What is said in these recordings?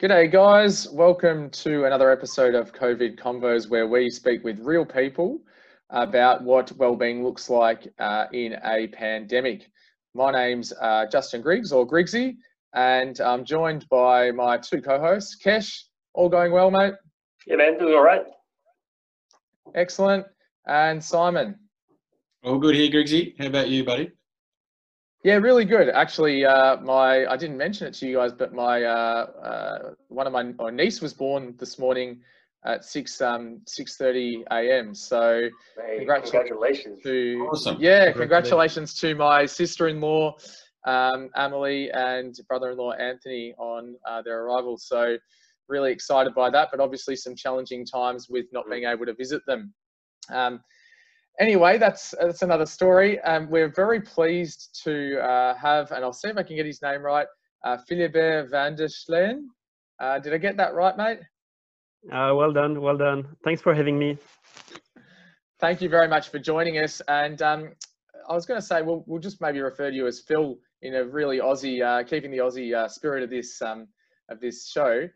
G'day, guys. Welcome to another episode of COVID Convos, where we speak with real people about what well-being looks like uh, in a pandemic. My name's uh, Justin Griggs, or Griggsy, and I'm joined by my two co-hosts, Kesh. All going well, mate? Yeah, man, doing all right. Excellent. And Simon. All good here, Griggsy. How about you, buddy? Yeah, really good. Actually, uh, my I didn't mention it to you guys, but my uh, uh, one of my, my niece was born this morning at six um six thirty a.m. So Hey, Congratu- congratulations. to Awesome. yeah, Congratulations. congratulations to my sister-in-law, um, Emily, and brother-in-law Anthony on uh, their arrival. So really excited by that, but obviously some challenging times with not being able to visit them. Um, anyway, that's that's another story. Um, we're very pleased to uh, have, and I'll see if I can get his name right, uh, Philibert van der Sleen. Uh, did I get that right, mate? Uh, well done, well done. Thanks for having me. Thank you very much for joining us. And um, I was going to say, we'll, we'll just maybe refer to you as Phil in a really Aussie, uh, keeping the Aussie uh, spirit of this um, of this show.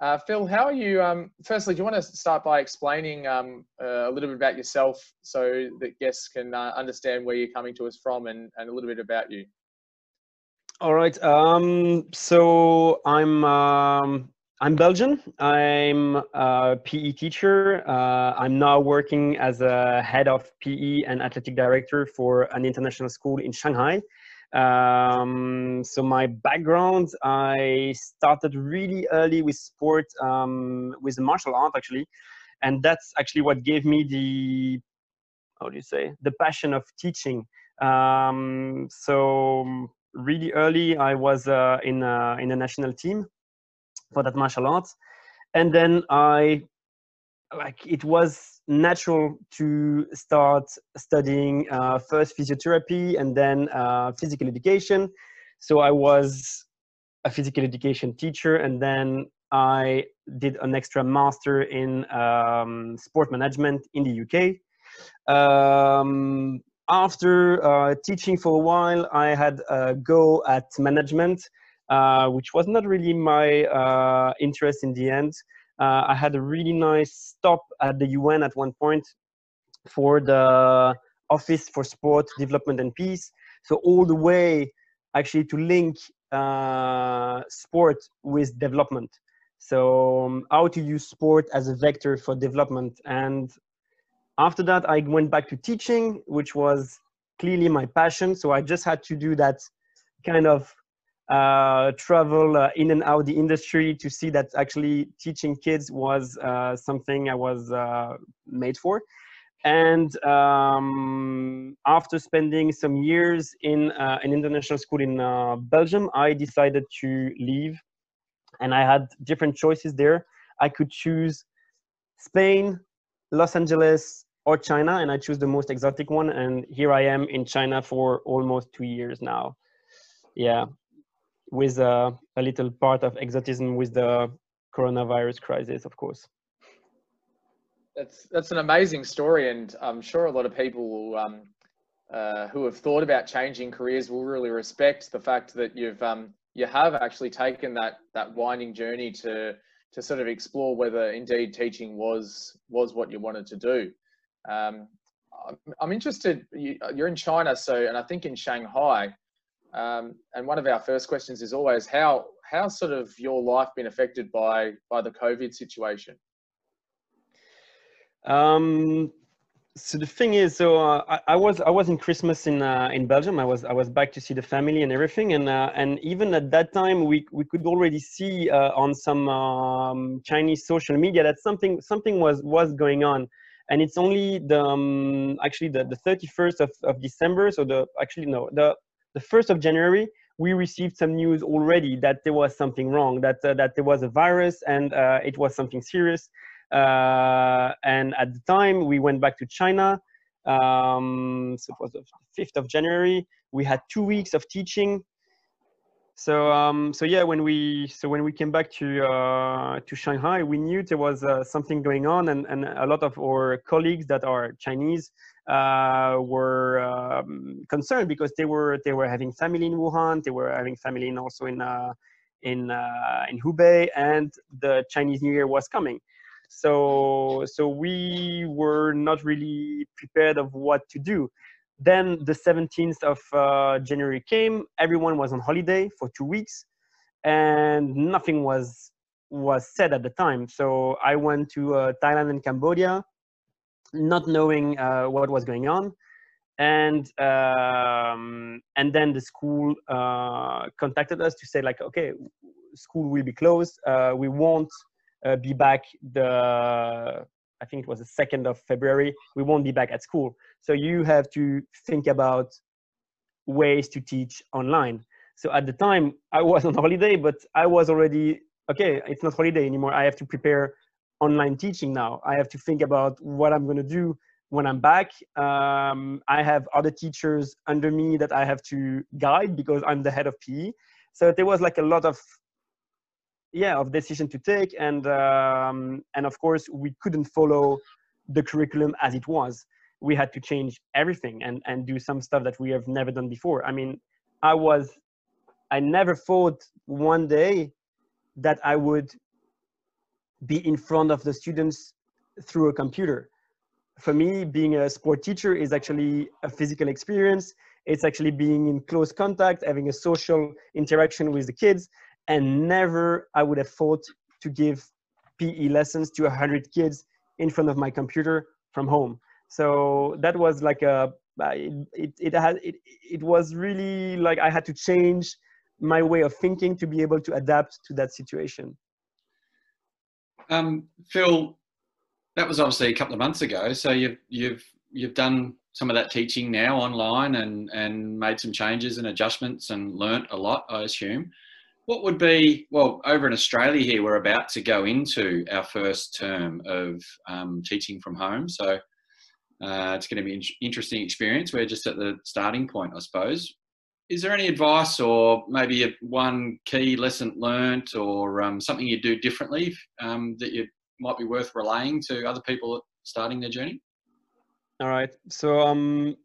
Uh, Phil, how are you? Um, firstly, do you want to start by explaining um, uh, a little bit about yourself so that guests can uh, understand where you're coming to us from and, and a little bit about you? All right. Um, so I'm um, I'm Belgian. I'm a PE teacher. Uh, I'm now working as a head of PE and athletic director for an international school in Shanghai. Um, so my background, I started really early with sport, um, with martial art actually, and that's actually what gave me the how do you say the passion of teaching. Um, so really early, I was uh, in a, in a national team for that martial arts, and then I like it was natural to start studying uh, first physiotherapy and then uh, physical education. So I was a physical education teacher, and then I did an extra master in um, sport management in the UK. Um, after uh, teaching for a while, I had a go at management, uh, which was not really my uh, interest in the end. Uh, I had a really nice stop at the UN at one point for the Office for Sport Development and Peace. So all the way actually to link uh, sport with development. So um, how to use sport as a vector for development and after that i went back to teaching which was clearly my passion so i just had to do that kind of uh, travel uh, in and out the industry to see that actually teaching kids was uh, something i was uh, made for. And um, after spending some years in uh, an international school in uh, belgium i decided to leave. And i had different choices there. I could choose spain los angeles or China, and I choose the most exotic one. And here I am in China for almost two years now. Yeah, with uh, a little part of exotism with the coronavirus crisis, of course. That's that's an amazing story, and I'm sure a lot of people um, uh, who have thought about changing careers will really respect the fact that you've um, you have actually taken that that winding journey to to sort of explore whether indeed teaching was was what you wanted to do. Um, I'm- I'm interested. You, you're in China, so and I think in Shanghai. Um, and one of our first questions is always how how sort of your life been affected by by the COVID situation. Um, so the thing is, so uh, I, I was I was in Christmas in uh, in Belgium. I was I was back to see the family and everything, and uh, and even at that time, we we could already see uh, on some um, Chinese social media that something something was was going on, and it's only the um, actually the the thirty first of, of December. So the actually no the the first of January we received some news already that there was something wrong, that uh, that there was a virus and uh, it was something serious. Uh, and at the time, we went back to China. Um, so it was the 5th of January. We had two weeks of teaching. So um, so yeah, when we so when we came back to uh, to Shanghai, we knew there was uh, something going on, and, and a lot of our colleagues that are Chinese uh, were um, concerned because they were they were having family in Wuhan, they were having family in also in uh, in uh, in Hubei, and the Chinese New Year was coming. So so we were not really prepared of what to do then the 17th of uh, January came. Everyone was on holiday for two weeks, and nothing was was said at the time. So I went to uh, Thailand and Cambodia, not knowing uh, what was going on, and um, and then the school uh, contacted us to say like, okay, school will be closed. Uh, we won't uh, be back the I think it was the second of February. We won't be back at school. So you have to think about ways to teach online. So at the time, I was on holiday, but I was already okay. It's not holiday anymore. I have to prepare online teaching now. I have to think about what I'm going to do when I'm back. Um, I have other teachers under me that I have to guide because I'm the head of PE. So there was like a lot of yeah of decision to take and um, and of course we couldn't follow the curriculum as it was we had to change everything and and do some stuff that we have never done before i mean i was i never thought one day that i would be in front of the students through a computer for me being a sport teacher is actually a physical experience it's actually being in close contact having a social interaction with the kids and never I would have thought to give PE lessons to 100 kids in front of my computer from home. So that was like a it it had it, it was really like I had to change my way of thinking to be able to adapt to that situation. Um, Phil, that was obviously a couple of months ago. So you've you've you've done some of that teaching now online and and made some changes and adjustments and learnt a lot, I assume. What would be, well, over in Australia here, we're about to go into our first term of um, teaching from home. So uh, it's going to be an interesting experience. We're just at the starting point, I suppose. Is there any advice or maybe one key lesson learnt or um, something you do differently um, that you might be worth relaying to other people starting their journey? All right. So, um,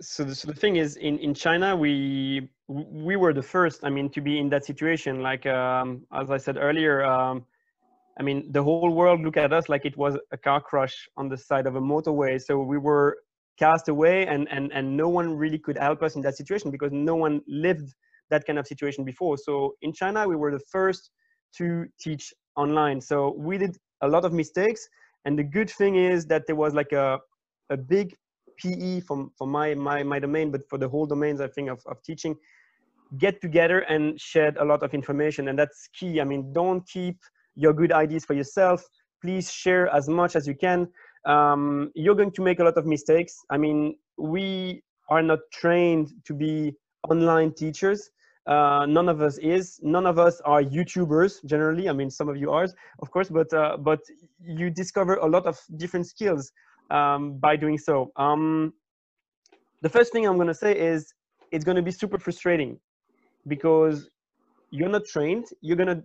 so the, so the thing is, in, in China, we we were the first i mean to be in that situation like um, as i said earlier um, i mean the whole world looked at us like it was a car crash on the side of a motorway so we were cast away and and and no one really could help us in that situation because no one lived that kind of situation before so in china we were the first to teach online so we did a lot of mistakes and the good thing is that there was like a a big PE from from my my my domain, but for the whole domains I think of, of teaching, get together and shed a lot of information, and that's key. I mean, don't keep your good ideas for yourself. Please share as much as you can. Um, you're going to make a lot of mistakes. I mean, we are not trained to be online teachers. Uh, none of us is. None of us are YouTubers generally. I mean, some of you are, of course, but uh, but you discover a lot of different skills um, by doing so. Um, the first thing I'm going to say is it's going to be super frustrating because you're not trained. You're gonna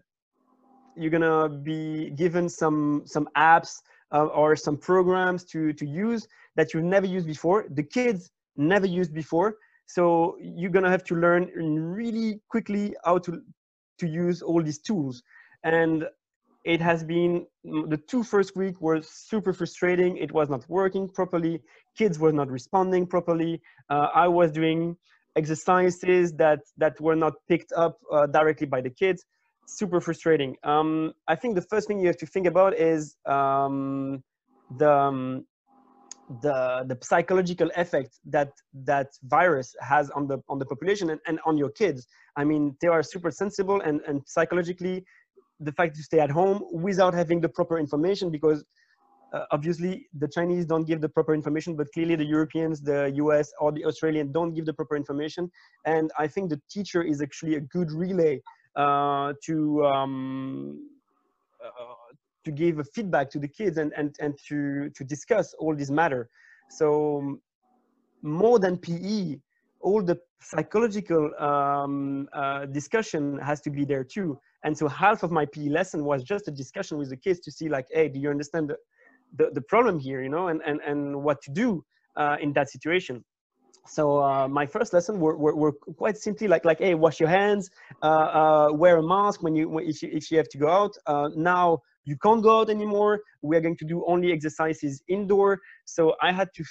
you're gonna be given some some apps uh, or some programs to to use that you've never used before. The kids never used before, so you're gonna have to learn really quickly how to to use all these tools. And it has been mm, the two first week were super frustrating. It was not working properly. Kids were not responding properly. Uh, i was doing exercises that that were not picked up uh, directly by the kids super frustrating. Um, i think the first thing you have to think about is um, the um, the the psychological effect that that virus has on the on the population and, and on your kids. I mean they are super sensible and and psychologically the fact to stay at home without having the proper information because uh, obviously the chinese don't give the proper information but clearly the europeans the us or the australian don't give the proper information. And i think the teacher is actually a good relay to um, uh, to give feedback to the kids and and and to to discuss all this matter so more than pe all the psychological um, uh, discussion has to be there too. And so half of my PE lesson was just a discussion with the kids to see like, hey, do you understand the, the, the problem here, you know, and, and, and what to do uh, in that situation. So uh, my first lesson were, were, were, quite simply like, like, hey, wash your hands, uh, uh, wear a mask when you, if you, if you have to go out. Uh, now you can't go out anymore. We are going to do only exercises indoor. So I had to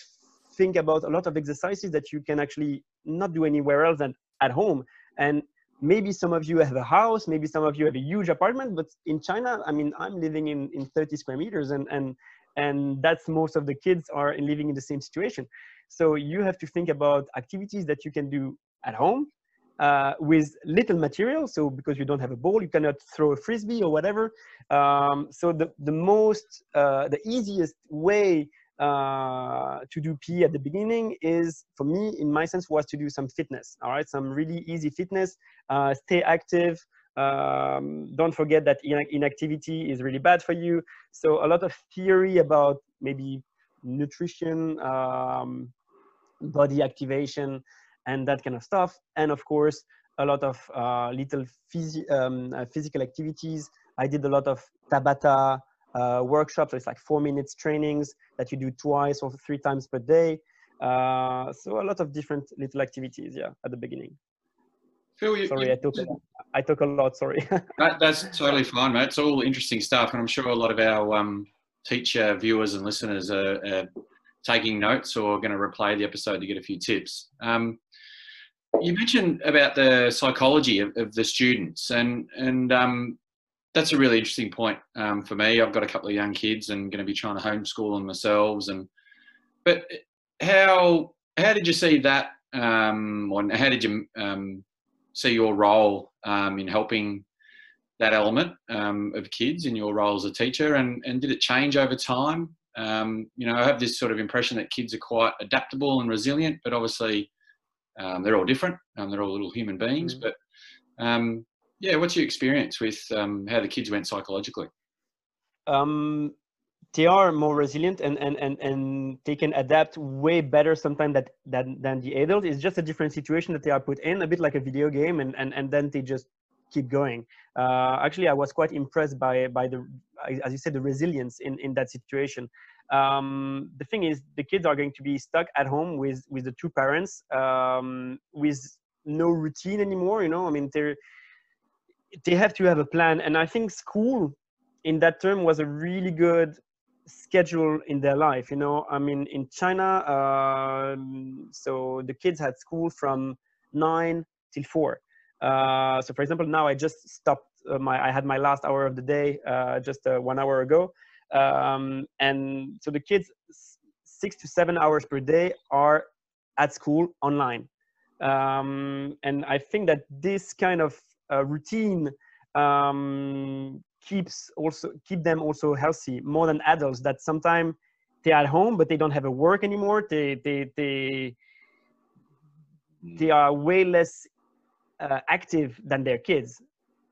think about a lot of exercises that you can actually not do anywhere else than at home. And maybe some of you have a house, maybe some of you have a huge apartment, but in China, I mean, I'm living in, in 30 square meters and, and, and that's most of the kids are living in the same situation. So you have to think about activities that you can do at home uh, with little material. So because you don't have a ball, you cannot throw a frisbee or whatever. Um, so the, the most, uh, the easiest way uh, to do PE at the beginning is, for me, in my sense, was to do some fitness. All right, some really easy fitness. Uh, stay active. Um, don't forget that inactivity is really bad for you. So a lot of theory about maybe nutrition, um, body activation, and that kind of stuff. And of course, a lot of uh, little phys um, uh, physical activities. I did a lot of Tabata, uh, workshops. So it's like four minutes trainings that you do twice or three times per day. Uh, so a lot of different little activities, yeah, at the beginning. Phil, you, sorry, you, I took I took a lot. Sorry. that, that's totally fine, mate. It's all interesting stuff, and I'm sure a lot of our um, teacher viewers and listeners are, are, taking notes or going to replay the episode to get a few tips. Um, you mentioned about the psychology of, of the students, and and um, that's a really interesting point um, for me. I've got a couple of young kids and going to be trying to homeschool them themselves. And but how how did you see that, um, or how did you um, see your role um, in helping that element um, of kids in your role as a teacher? And and did it change over time? Um, you know, I have this sort of impression that kids are quite adaptable and resilient, but obviously they're all different. And they're all little human beings, mm. but um, yeah, what's your experience with um, how the kids went psychologically? Um, they are more resilient and, and, and, and they can adapt way better sometimes that, than, than the adult. It's just a different situation that they are put in, a bit like a video game, and, and, and then they just keep going. Uh, actually, I was quite impressed by, by the, as you said, the resilience in, in that situation. Um, the thing is, the kids are going to be stuck at home with, with the two parents um, with no routine anymore. You know, I mean, they're, they have to have a plan and i think school in that term was a really good schedule in their life you know? I mean in china um, so the kids had school from 9 till 4 uh, so for example now i just stopped uh, my i had my last hour of the day uh, just uh, one hour ago. Um, and so the kids six to seven hours per day are at school online. Um, and i think that this kind of uh, routine um, keeps also keep them also healthy more than adults that sometimes they're at home but they don't have a work anymore. They they they they are way less uh, active than their kids.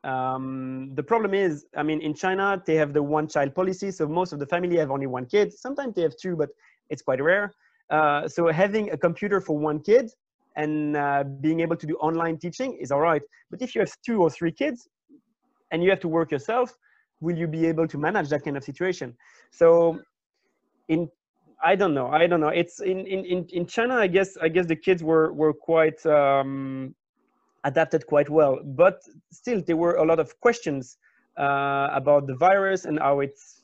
Um, the problem is i mean in china they have the one child policy so most of the family have only one kid. Sometimes they have two but it's quite rare. Uh, so having a computer for one kid and uh, being able to do online teaching is all right. But if you have two or three kids and you have to work yourself, will you be able to manage that kind of situation? So in I don't know. I don't know. It's in in in, in China. I guess I guess the kids were were quite um, adapted quite well, but still there were a lot of questions uh, about the virus and how it's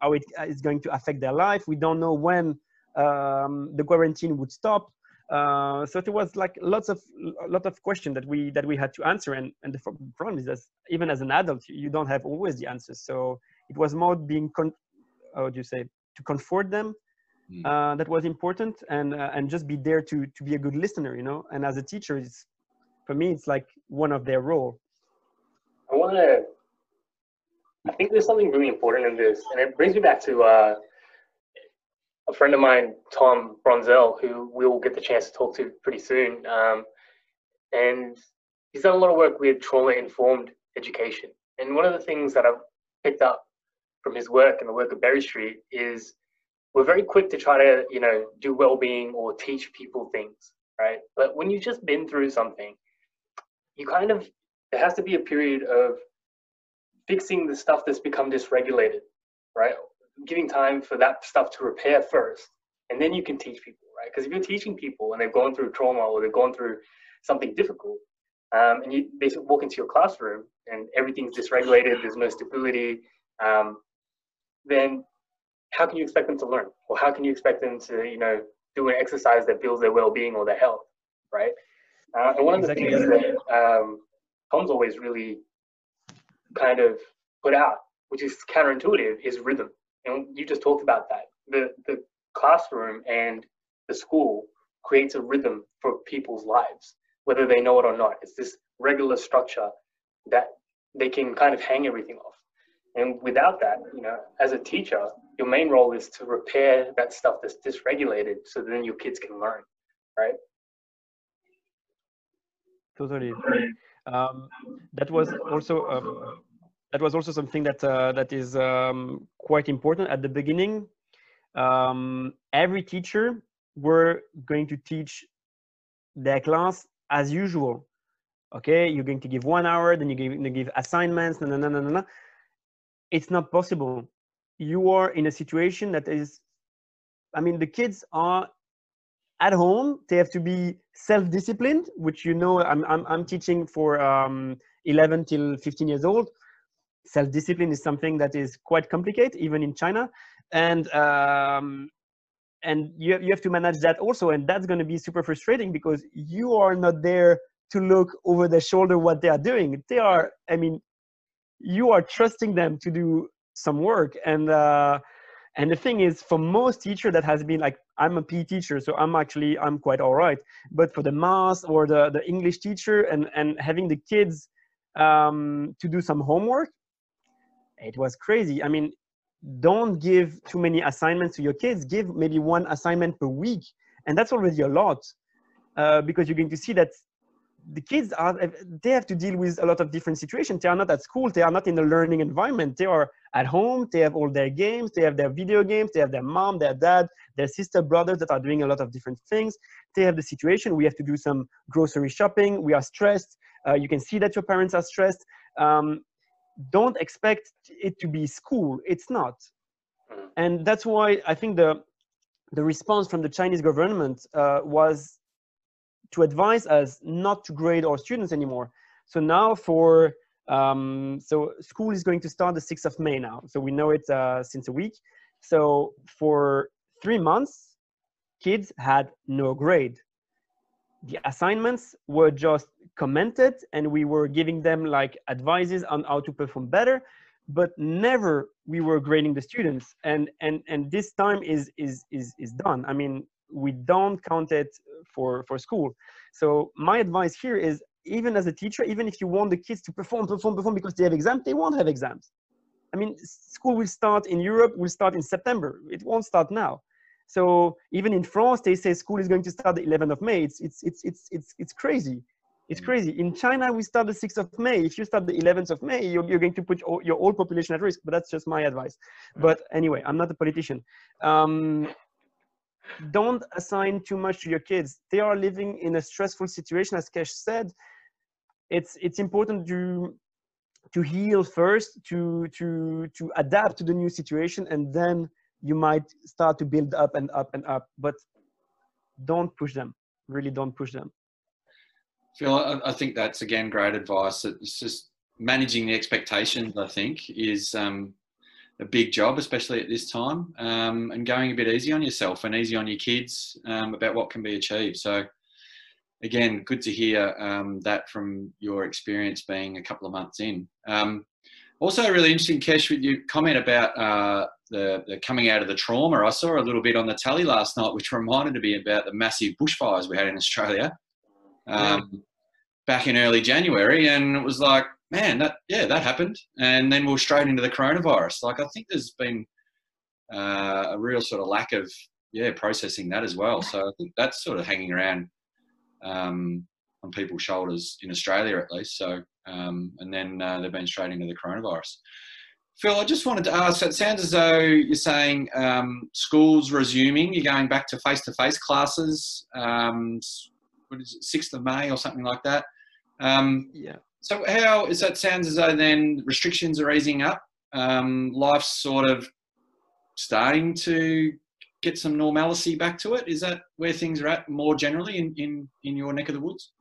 how it is going to affect their life. We don't know when um, the quarantine would stop. Uh, so it was like lots of a lot of questions that we that we had to answer. And and the problem is that even as an adult you don't have always the answers. So it was more being con how do you say to comfort them mm. uh, that was important. And uh, and just be there to to be a good listener you know? And as a teacher it's for me it's like one of their role. I want to i think there's something really important in this. And it brings me back to uh a friend of mine, Tom Brunzell, who we'll get the chance to talk to pretty soon. Um, and he's done a lot of work with trauma informed education. And one of the things that I've picked up from his work and the work of Berry Street is we're very quick to try to, you know, do well being or teach people things. right? But when you've just been through something, you kind of there has to be a period of fixing the stuff that's become dysregulated, right? Giving time for that stuff to repair first, and then you can teach people, right? Because if you're teaching people and they've gone through trauma or they've gone through something difficult, um, and you basically walk into your classroom and everything's dysregulated, there's no stability, um, then how can you expect them to learn? Or how can you expect them to, you know, do an exercise that builds their well-being or their health, right? Uh, and one of the Exactly. things that um, Tom's always really kind of put out, which is counterintuitive, is rhythm. And you just talked about that. The the classroom and the school creates a rhythm for people's lives, whether they know it or not. It's this regular structure that they can kind of hang everything off. And without that, you know, as a teacher, your main role is to repair that stuff that's dysregulated so then your kids can learn, right? totally um, that was also um, that was also something that uh, that is um, quite important at the beginning. Um, every teacher were going to teach their class as usual. Okay you're going to give one hour then you're going to give assignments no, no, no, no, no, it's not possible. You are in a situation that is i mean the kids are at home. They have to be self-disciplined which you know i'm, I'm, I'm teaching for um, 11 till 15 years old self-discipline is something that is quite complicated even in china. And um, and you, you have to manage that also. And that's going to be super frustrating because you are not there to look over their shoulder what they are doing. They are i mean you are trusting them to do some work. And uh, and the thing is for most teacher that has been like i'm a p teacher so i'm actually i'm quite all right. But for the math or the, the english teacher and and having the kids um, to do some homework it was crazy. I mean don't give too many assignments to your kids. Give maybe one assignment per week and that's already a lot uh, because you're going to see that the kids are they have to deal with a lot of different situations. They are not at school. They are not in a learning environment. They are at home. They have all their games. They have their video games. They have their mom their dad their sister brothers that are doing a lot of different things. They have the situation. We have to do some grocery shopping. We are stressed. Uh, you can see that your parents are stressed. Um, don't expect it to be school. It's not. Mhm. and that's why i think the the response from the chinese government uh, was to advise us not to grade our students anymore. So now for um, so school is going to start the 6th of may now. So we know it uh, since a week. So for three months kids had no grade the assignments were just commented and we were giving them like advices on how to perform better but never we were grading the students. And and and this time is is is is done. I mean we don't count it for for school. So my advice here is even as a teacher even if you want the kids to perform perform perform because they have exams they won't have exams. I mean school will start in europe will start in september. It won't start now so even in france they say school is going to start the 11th of may. It's it's it's it's it's, it's crazy. It's crazy. In china we start the 6th of may. If you start the 11th of may you're, you're going to put all, your whole population at risk but that's just my advice. But anyway i'm not a politician. Um, don't assign too much to your kids. They are living in a stressful situation as kesh said. It's it's important to to heal first to to to adapt to the new situation and then you might start to build up and up and up but don't push them really don't push them Phil, I, think that's again great advice. It's just managing the expectations. I think is um, a big job, especially at this time, um, and going a bit easy on yourself and easy on your kids um, about what can be achieved. So, again, good to hear um, that from your experience being a couple of months in. Also, really interesting, Kesh, with your comment about uh, the, the coming out of the trauma. I saw a little bit on the tally last night, which reminded me about the massive bushfires we had in Australia um, back in early January, and it was like, man, that yeah, that happened, and then we're straight into the coronavirus. Like, I think there's been uh, a real sort of lack of yeah processing that as well. So I think that's sort of hanging around um, on people's shoulders in Australia at least. So um, and then uh, they've been straight into the coronavirus. Phil, I just wanted to ask. So It sounds as though you're saying um, schools resuming. You're going back to face-to-face classes. Um, what is it, sixth of May or something like that. Um, Yeah. so how is that? Sounds as though then restrictions are easing up. Um, life's sort of starting to get some normalcy back to it. Is that where things are at more generally in in, in your neck of the woods?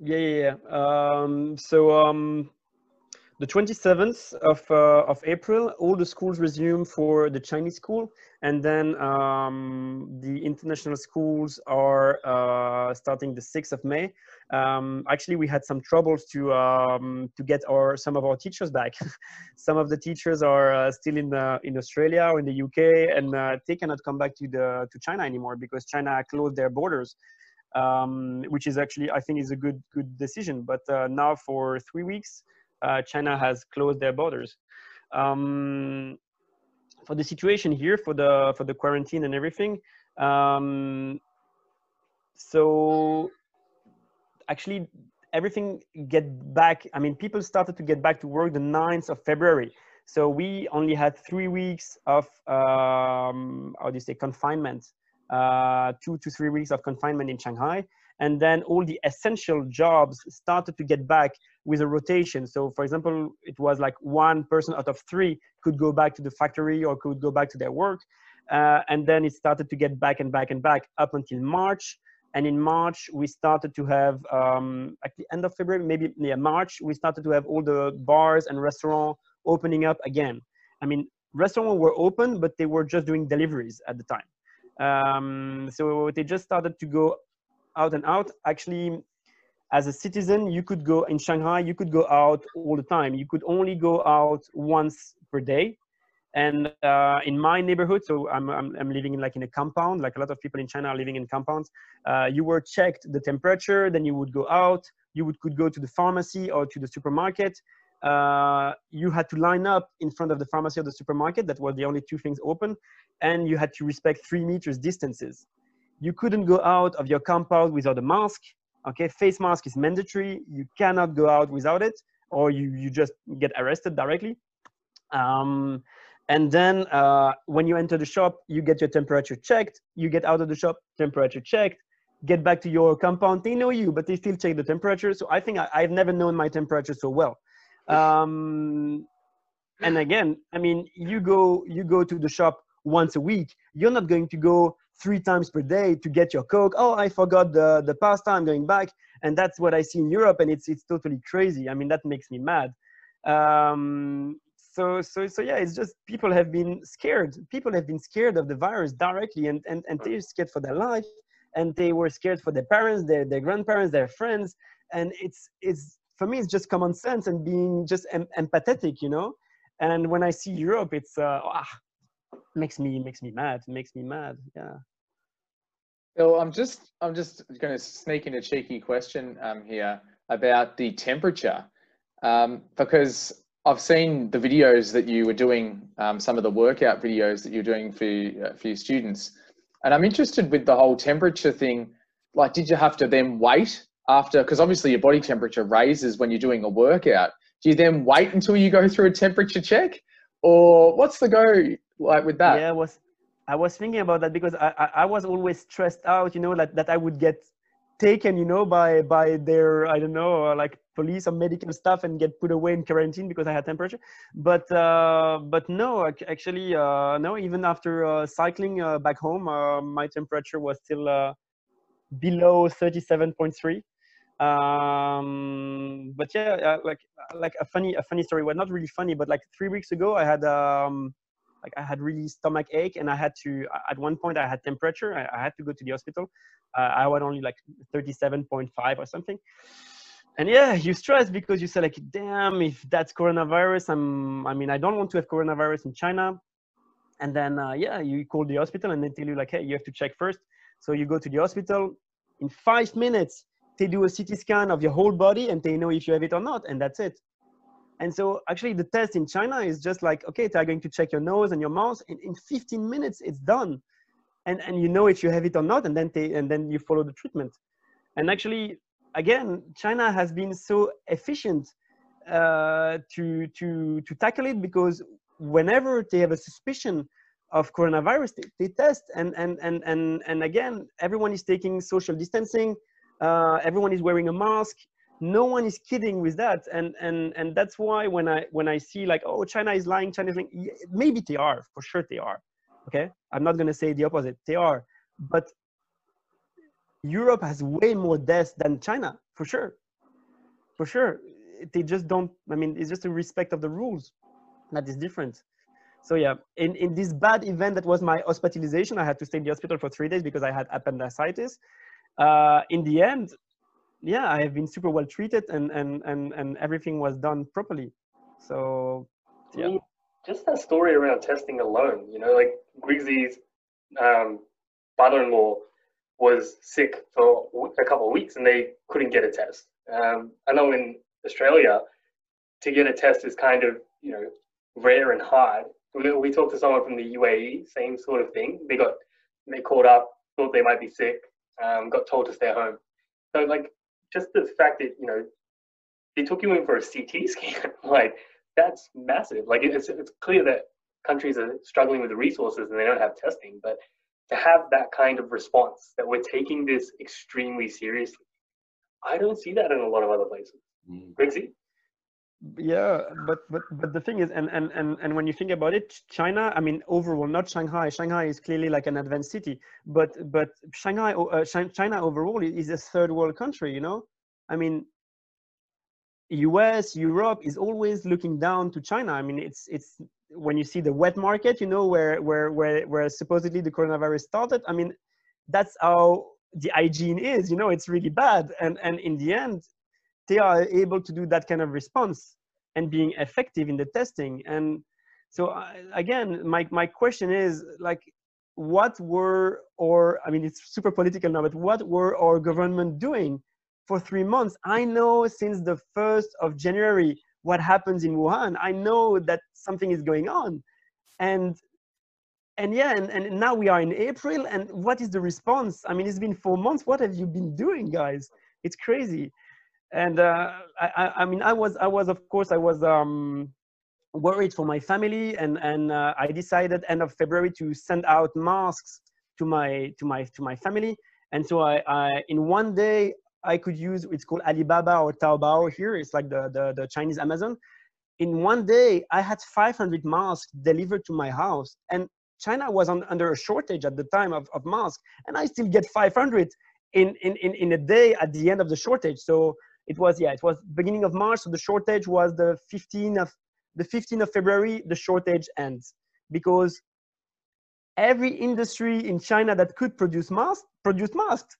Yeah, yeah, yeah. Um, so um, the 27th of, uh, of April, all the schools resume for the Chinese school, and then um, the international schools are uh, starting the 6th of May. Um, actually, we had some troubles to um, to get our some of our teachers back. some of the teachers are uh, still in the, in Australia or in the UK, and uh, they cannot come back to the to China anymore because China closed their borders um, which is actually I think is a good good decision. But uh, now for three weeks, uh, China has closed their borders. Um, for the situation here, for the for the quarantine and everything, um, so actually everything get back. I mean, people started to get back to work the 9th of February. So we only had three weeks of um, how do you say confinement uh, two to three weeks of confinement in Shanghai. And then all the essential jobs started to get back with a rotation. So, for example, it was like one person out of three could go back to the factory or could go back to their work. Uh, and then it started to get back and back and back up until March. And in March, we started to have, um, at the end of February, maybe yeah, March, we started to have all the bars and restaurants opening up again. I mean, restaurants were open, but they were just doing deliveries at the time. Um, so they just started to go out and out. Actually, as a citizen, you could go in Shanghai, you could go out all the time. You could only go out once per day. And uh, in my neighborhood, so I'm, I'm, I'm living in like in a compound, like a lot of people in China are living in compounds. Uh, you were checked the temperature, then you would go out. You would could go to the pharmacy or to the supermarket. Uh, you had to line up in front of the pharmacy or the supermarket. That was the only two things open, and you had to respect three meters distances. You couldn't go out of your compound without a mask. Okay, face mask is mandatory. You cannot go out without it, or you you just get arrested directly. Um, and then uh, when you enter the shop, you get your temperature checked. You get out of the shop, temperature checked. Get back to your compound. They know you, but they still check the temperature. So I think I, I've never known my temperature so well um, and again i mean you go you go to the shop once a week. You're not going to go three times per day to get your coke. Oh i forgot the the pasta. I'm going back. And that's what i see in europe. And it's it's totally crazy. I mean that makes me mad. Um, so so so yeah it's just people have been scared. People have been scared of the virus directly. And and, and they're scared for their life. And they were scared for their parents their, their grandparents their friends. And it's it's for me it's just common sense and being just em- empathetic you know? And when i see europe it's uh ah, makes me makes me mad makes me mad yeah. Bill, I'm just I'm just going to sneak in a cheeky question um, here about the temperature, um, because I've seen the videos that you were doing, um, some of the workout videos that you're doing for uh, for your students, and I'm interested with the whole temperature thing. Like, did you have to then wait after? Because obviously your body temperature raises when you're doing a workout. Do you then wait until you go through a temperature check, or what's the go like with that? yeah i was i was thinking about that because i i, I was always stressed out you know like that i would get taken you know by by their i don't know uh, like police or medical stuff and get put away in quarantine because i had temperature but uh but no actually uh no even after uh, cycling uh, back home uh, my temperature was still uh, below 37.3 um but yeah uh, like like a funny a funny story. Well not really funny but like three weeks ago i had um like i had really stomach ache and i had to at one point i had temperature. I, I had to go to the hospital. Uh, i was only like 37.5 or something. And yeah you stress because you say like damn if that's coronavirus i'm i mean i don't want to have coronavirus in china. And then uh, yeah you call the hospital and they tell you like hey you have to check first. So you go to the hospital. In five minutes they do a ct scan of your whole body and they know if you have it or not and that's it. And so actually the test in china is just like okay they're going to check your nose and your mouth and in 15 minutes it's done. And and you know if you have it or not and then they and then you follow the treatment. And actually again china has been so efficient uh, to to to tackle it because whenever they have a suspicion of coronavirus they, they test. And and and and and again everyone is taking social distancing Uh, everyone is wearing a mask. No one is kidding with that, and and and that's why when I when I see like oh China is lying, China is lying, maybe they are for sure they are. Okay, I'm not gonna say the opposite. They are, but Europe has way more deaths than China for sure, for sure. They just don't. I mean, it's just a respect of the rules that is different. So yeah, in, in this bad event that was my hospitalization, I had to stay in the hospital for three days because I had appendicitis. Uh, in the end, yeah, I have been super well treated and, and, and, and everything was done properly. So I yeah. mean, just that story around testing alone, you know, like Griggsy's um, father-in-law was sick for a couple of weeks and they couldn't get a test. Um, I know in Australia, to get a test is kind of, you know, rare and hard. We, we talked to someone from the UAE, same sort of thing. They got, they called up, thought they might be sick, um, got told to stay home. So like, just the fact that, you know, they took you in for a CT scan, like that's massive. Like it's, it's clear that countries are struggling with the resources and they don't have testing, but to have that kind of response that we're taking this extremely seriously, I don't see that in a lot of other places. Mm. Yeah but but but the thing is and and and, and when you think about it china i mean overall not shanghai. Shanghai is clearly like an advanced city but but shanghai uh, china overall is a third world country you know? I mean us europe is always looking down to china. I mean it's it's when you see the wet market you know where where where where supposedly the coronavirus started i mean that's how the hygiene is you know? It's really bad. And and in the end they are able to do that kind of response and being effective in the testing. And so I, again my, my question is like what were or i mean it's super political now but what were our government doing for three months? I know since the 1st of january what happens in wuhan. I know that something is going on. And and yeah and, and now we are in april and what is the response? I mean it's been four months. What have you been doing guys? It's crazy and uh, I, I, mean, I was, I was, of course, I was um, worried for my family, and and uh, I decided end of February to send out masks to my to my to my family. And so I, I in one day I could use it's called Alibaba or Taobao here. It's like the the, the Chinese Amazon. In one day, I had 500 masks delivered to my house, and China was on, under a shortage at the time of, of masks, and I still get 500 in, in, in, in a day at the end of the shortage. So it was yeah it was beginning of march so the shortage was the 15th of the 15th of february the shortage ends. Because every industry in china that could produce masks produced masks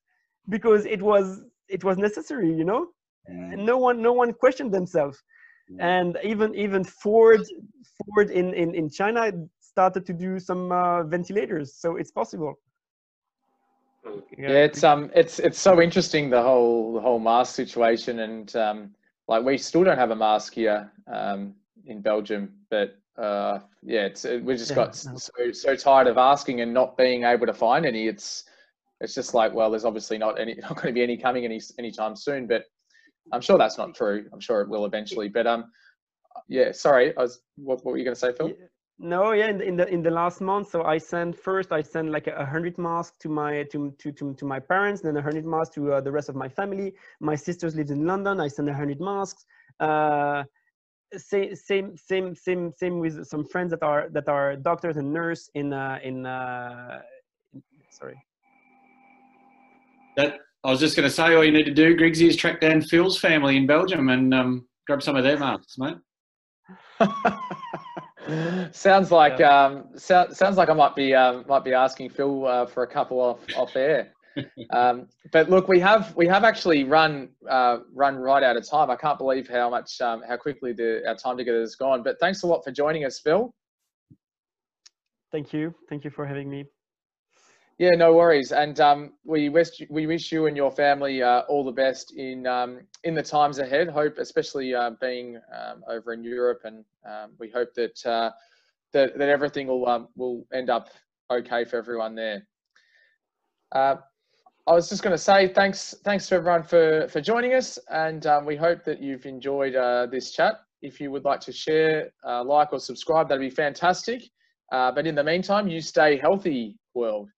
because it was it was necessary you know? And no one no one questioned themselves. And even even ford ford in in, in china started to do some uh, ventilators so it's possible. Yeah, it's um, it's it's so interesting the whole the whole mask situation, and um, like we still don't have a mask here um, in Belgium, but uh, yeah, it's it, we just Yeah, got no. so so tired of asking and not being able to find any. It's it's just like well, there's obviously not any not going to be any coming any anytime soon, but I'm sure that's not true. I'm sure it will eventually, but um, yeah, sorry, I was what, what were you going to say, Phil? Yeah. No, yeah, in the, in the in the last month, so I sent first I sent like a hundred masks to my to to to, to my parents, then a hundred masks to uh, the rest of my family. My sisters lived in London. I sent a hundred masks. Uh, same same same same same with some friends that are that are doctors and nurse in uh, in uh, sorry. That I was just going to say, all you need to do, Griggsy, is track down Phil's family in Belgium and um, grab some of their masks, mate. sounds like um, so, sounds like I might be um, might be asking Phil uh, for a couple off off air. um, but look, we have we have actually run uh, run right out of time. I can't believe how much um, how quickly the our time together has gone. But thanks a lot for joining us, Phil. Thank you, thank you for having me. Yeah, no worries. And um, we wish we wish you and your family uh, all the best in um, in the times ahead. Hope, especially uh, being um, over in Europe, and um, we hope that uh, that that everything will um, will end up okay for everyone there. Uh, I was just going to say thanks thanks to everyone for for joining us, and um, we hope that you've enjoyed uh, this chat. If you would like to share, uh, like, or subscribe, that'd be fantastic. But in the meantime, you stay healthy, world.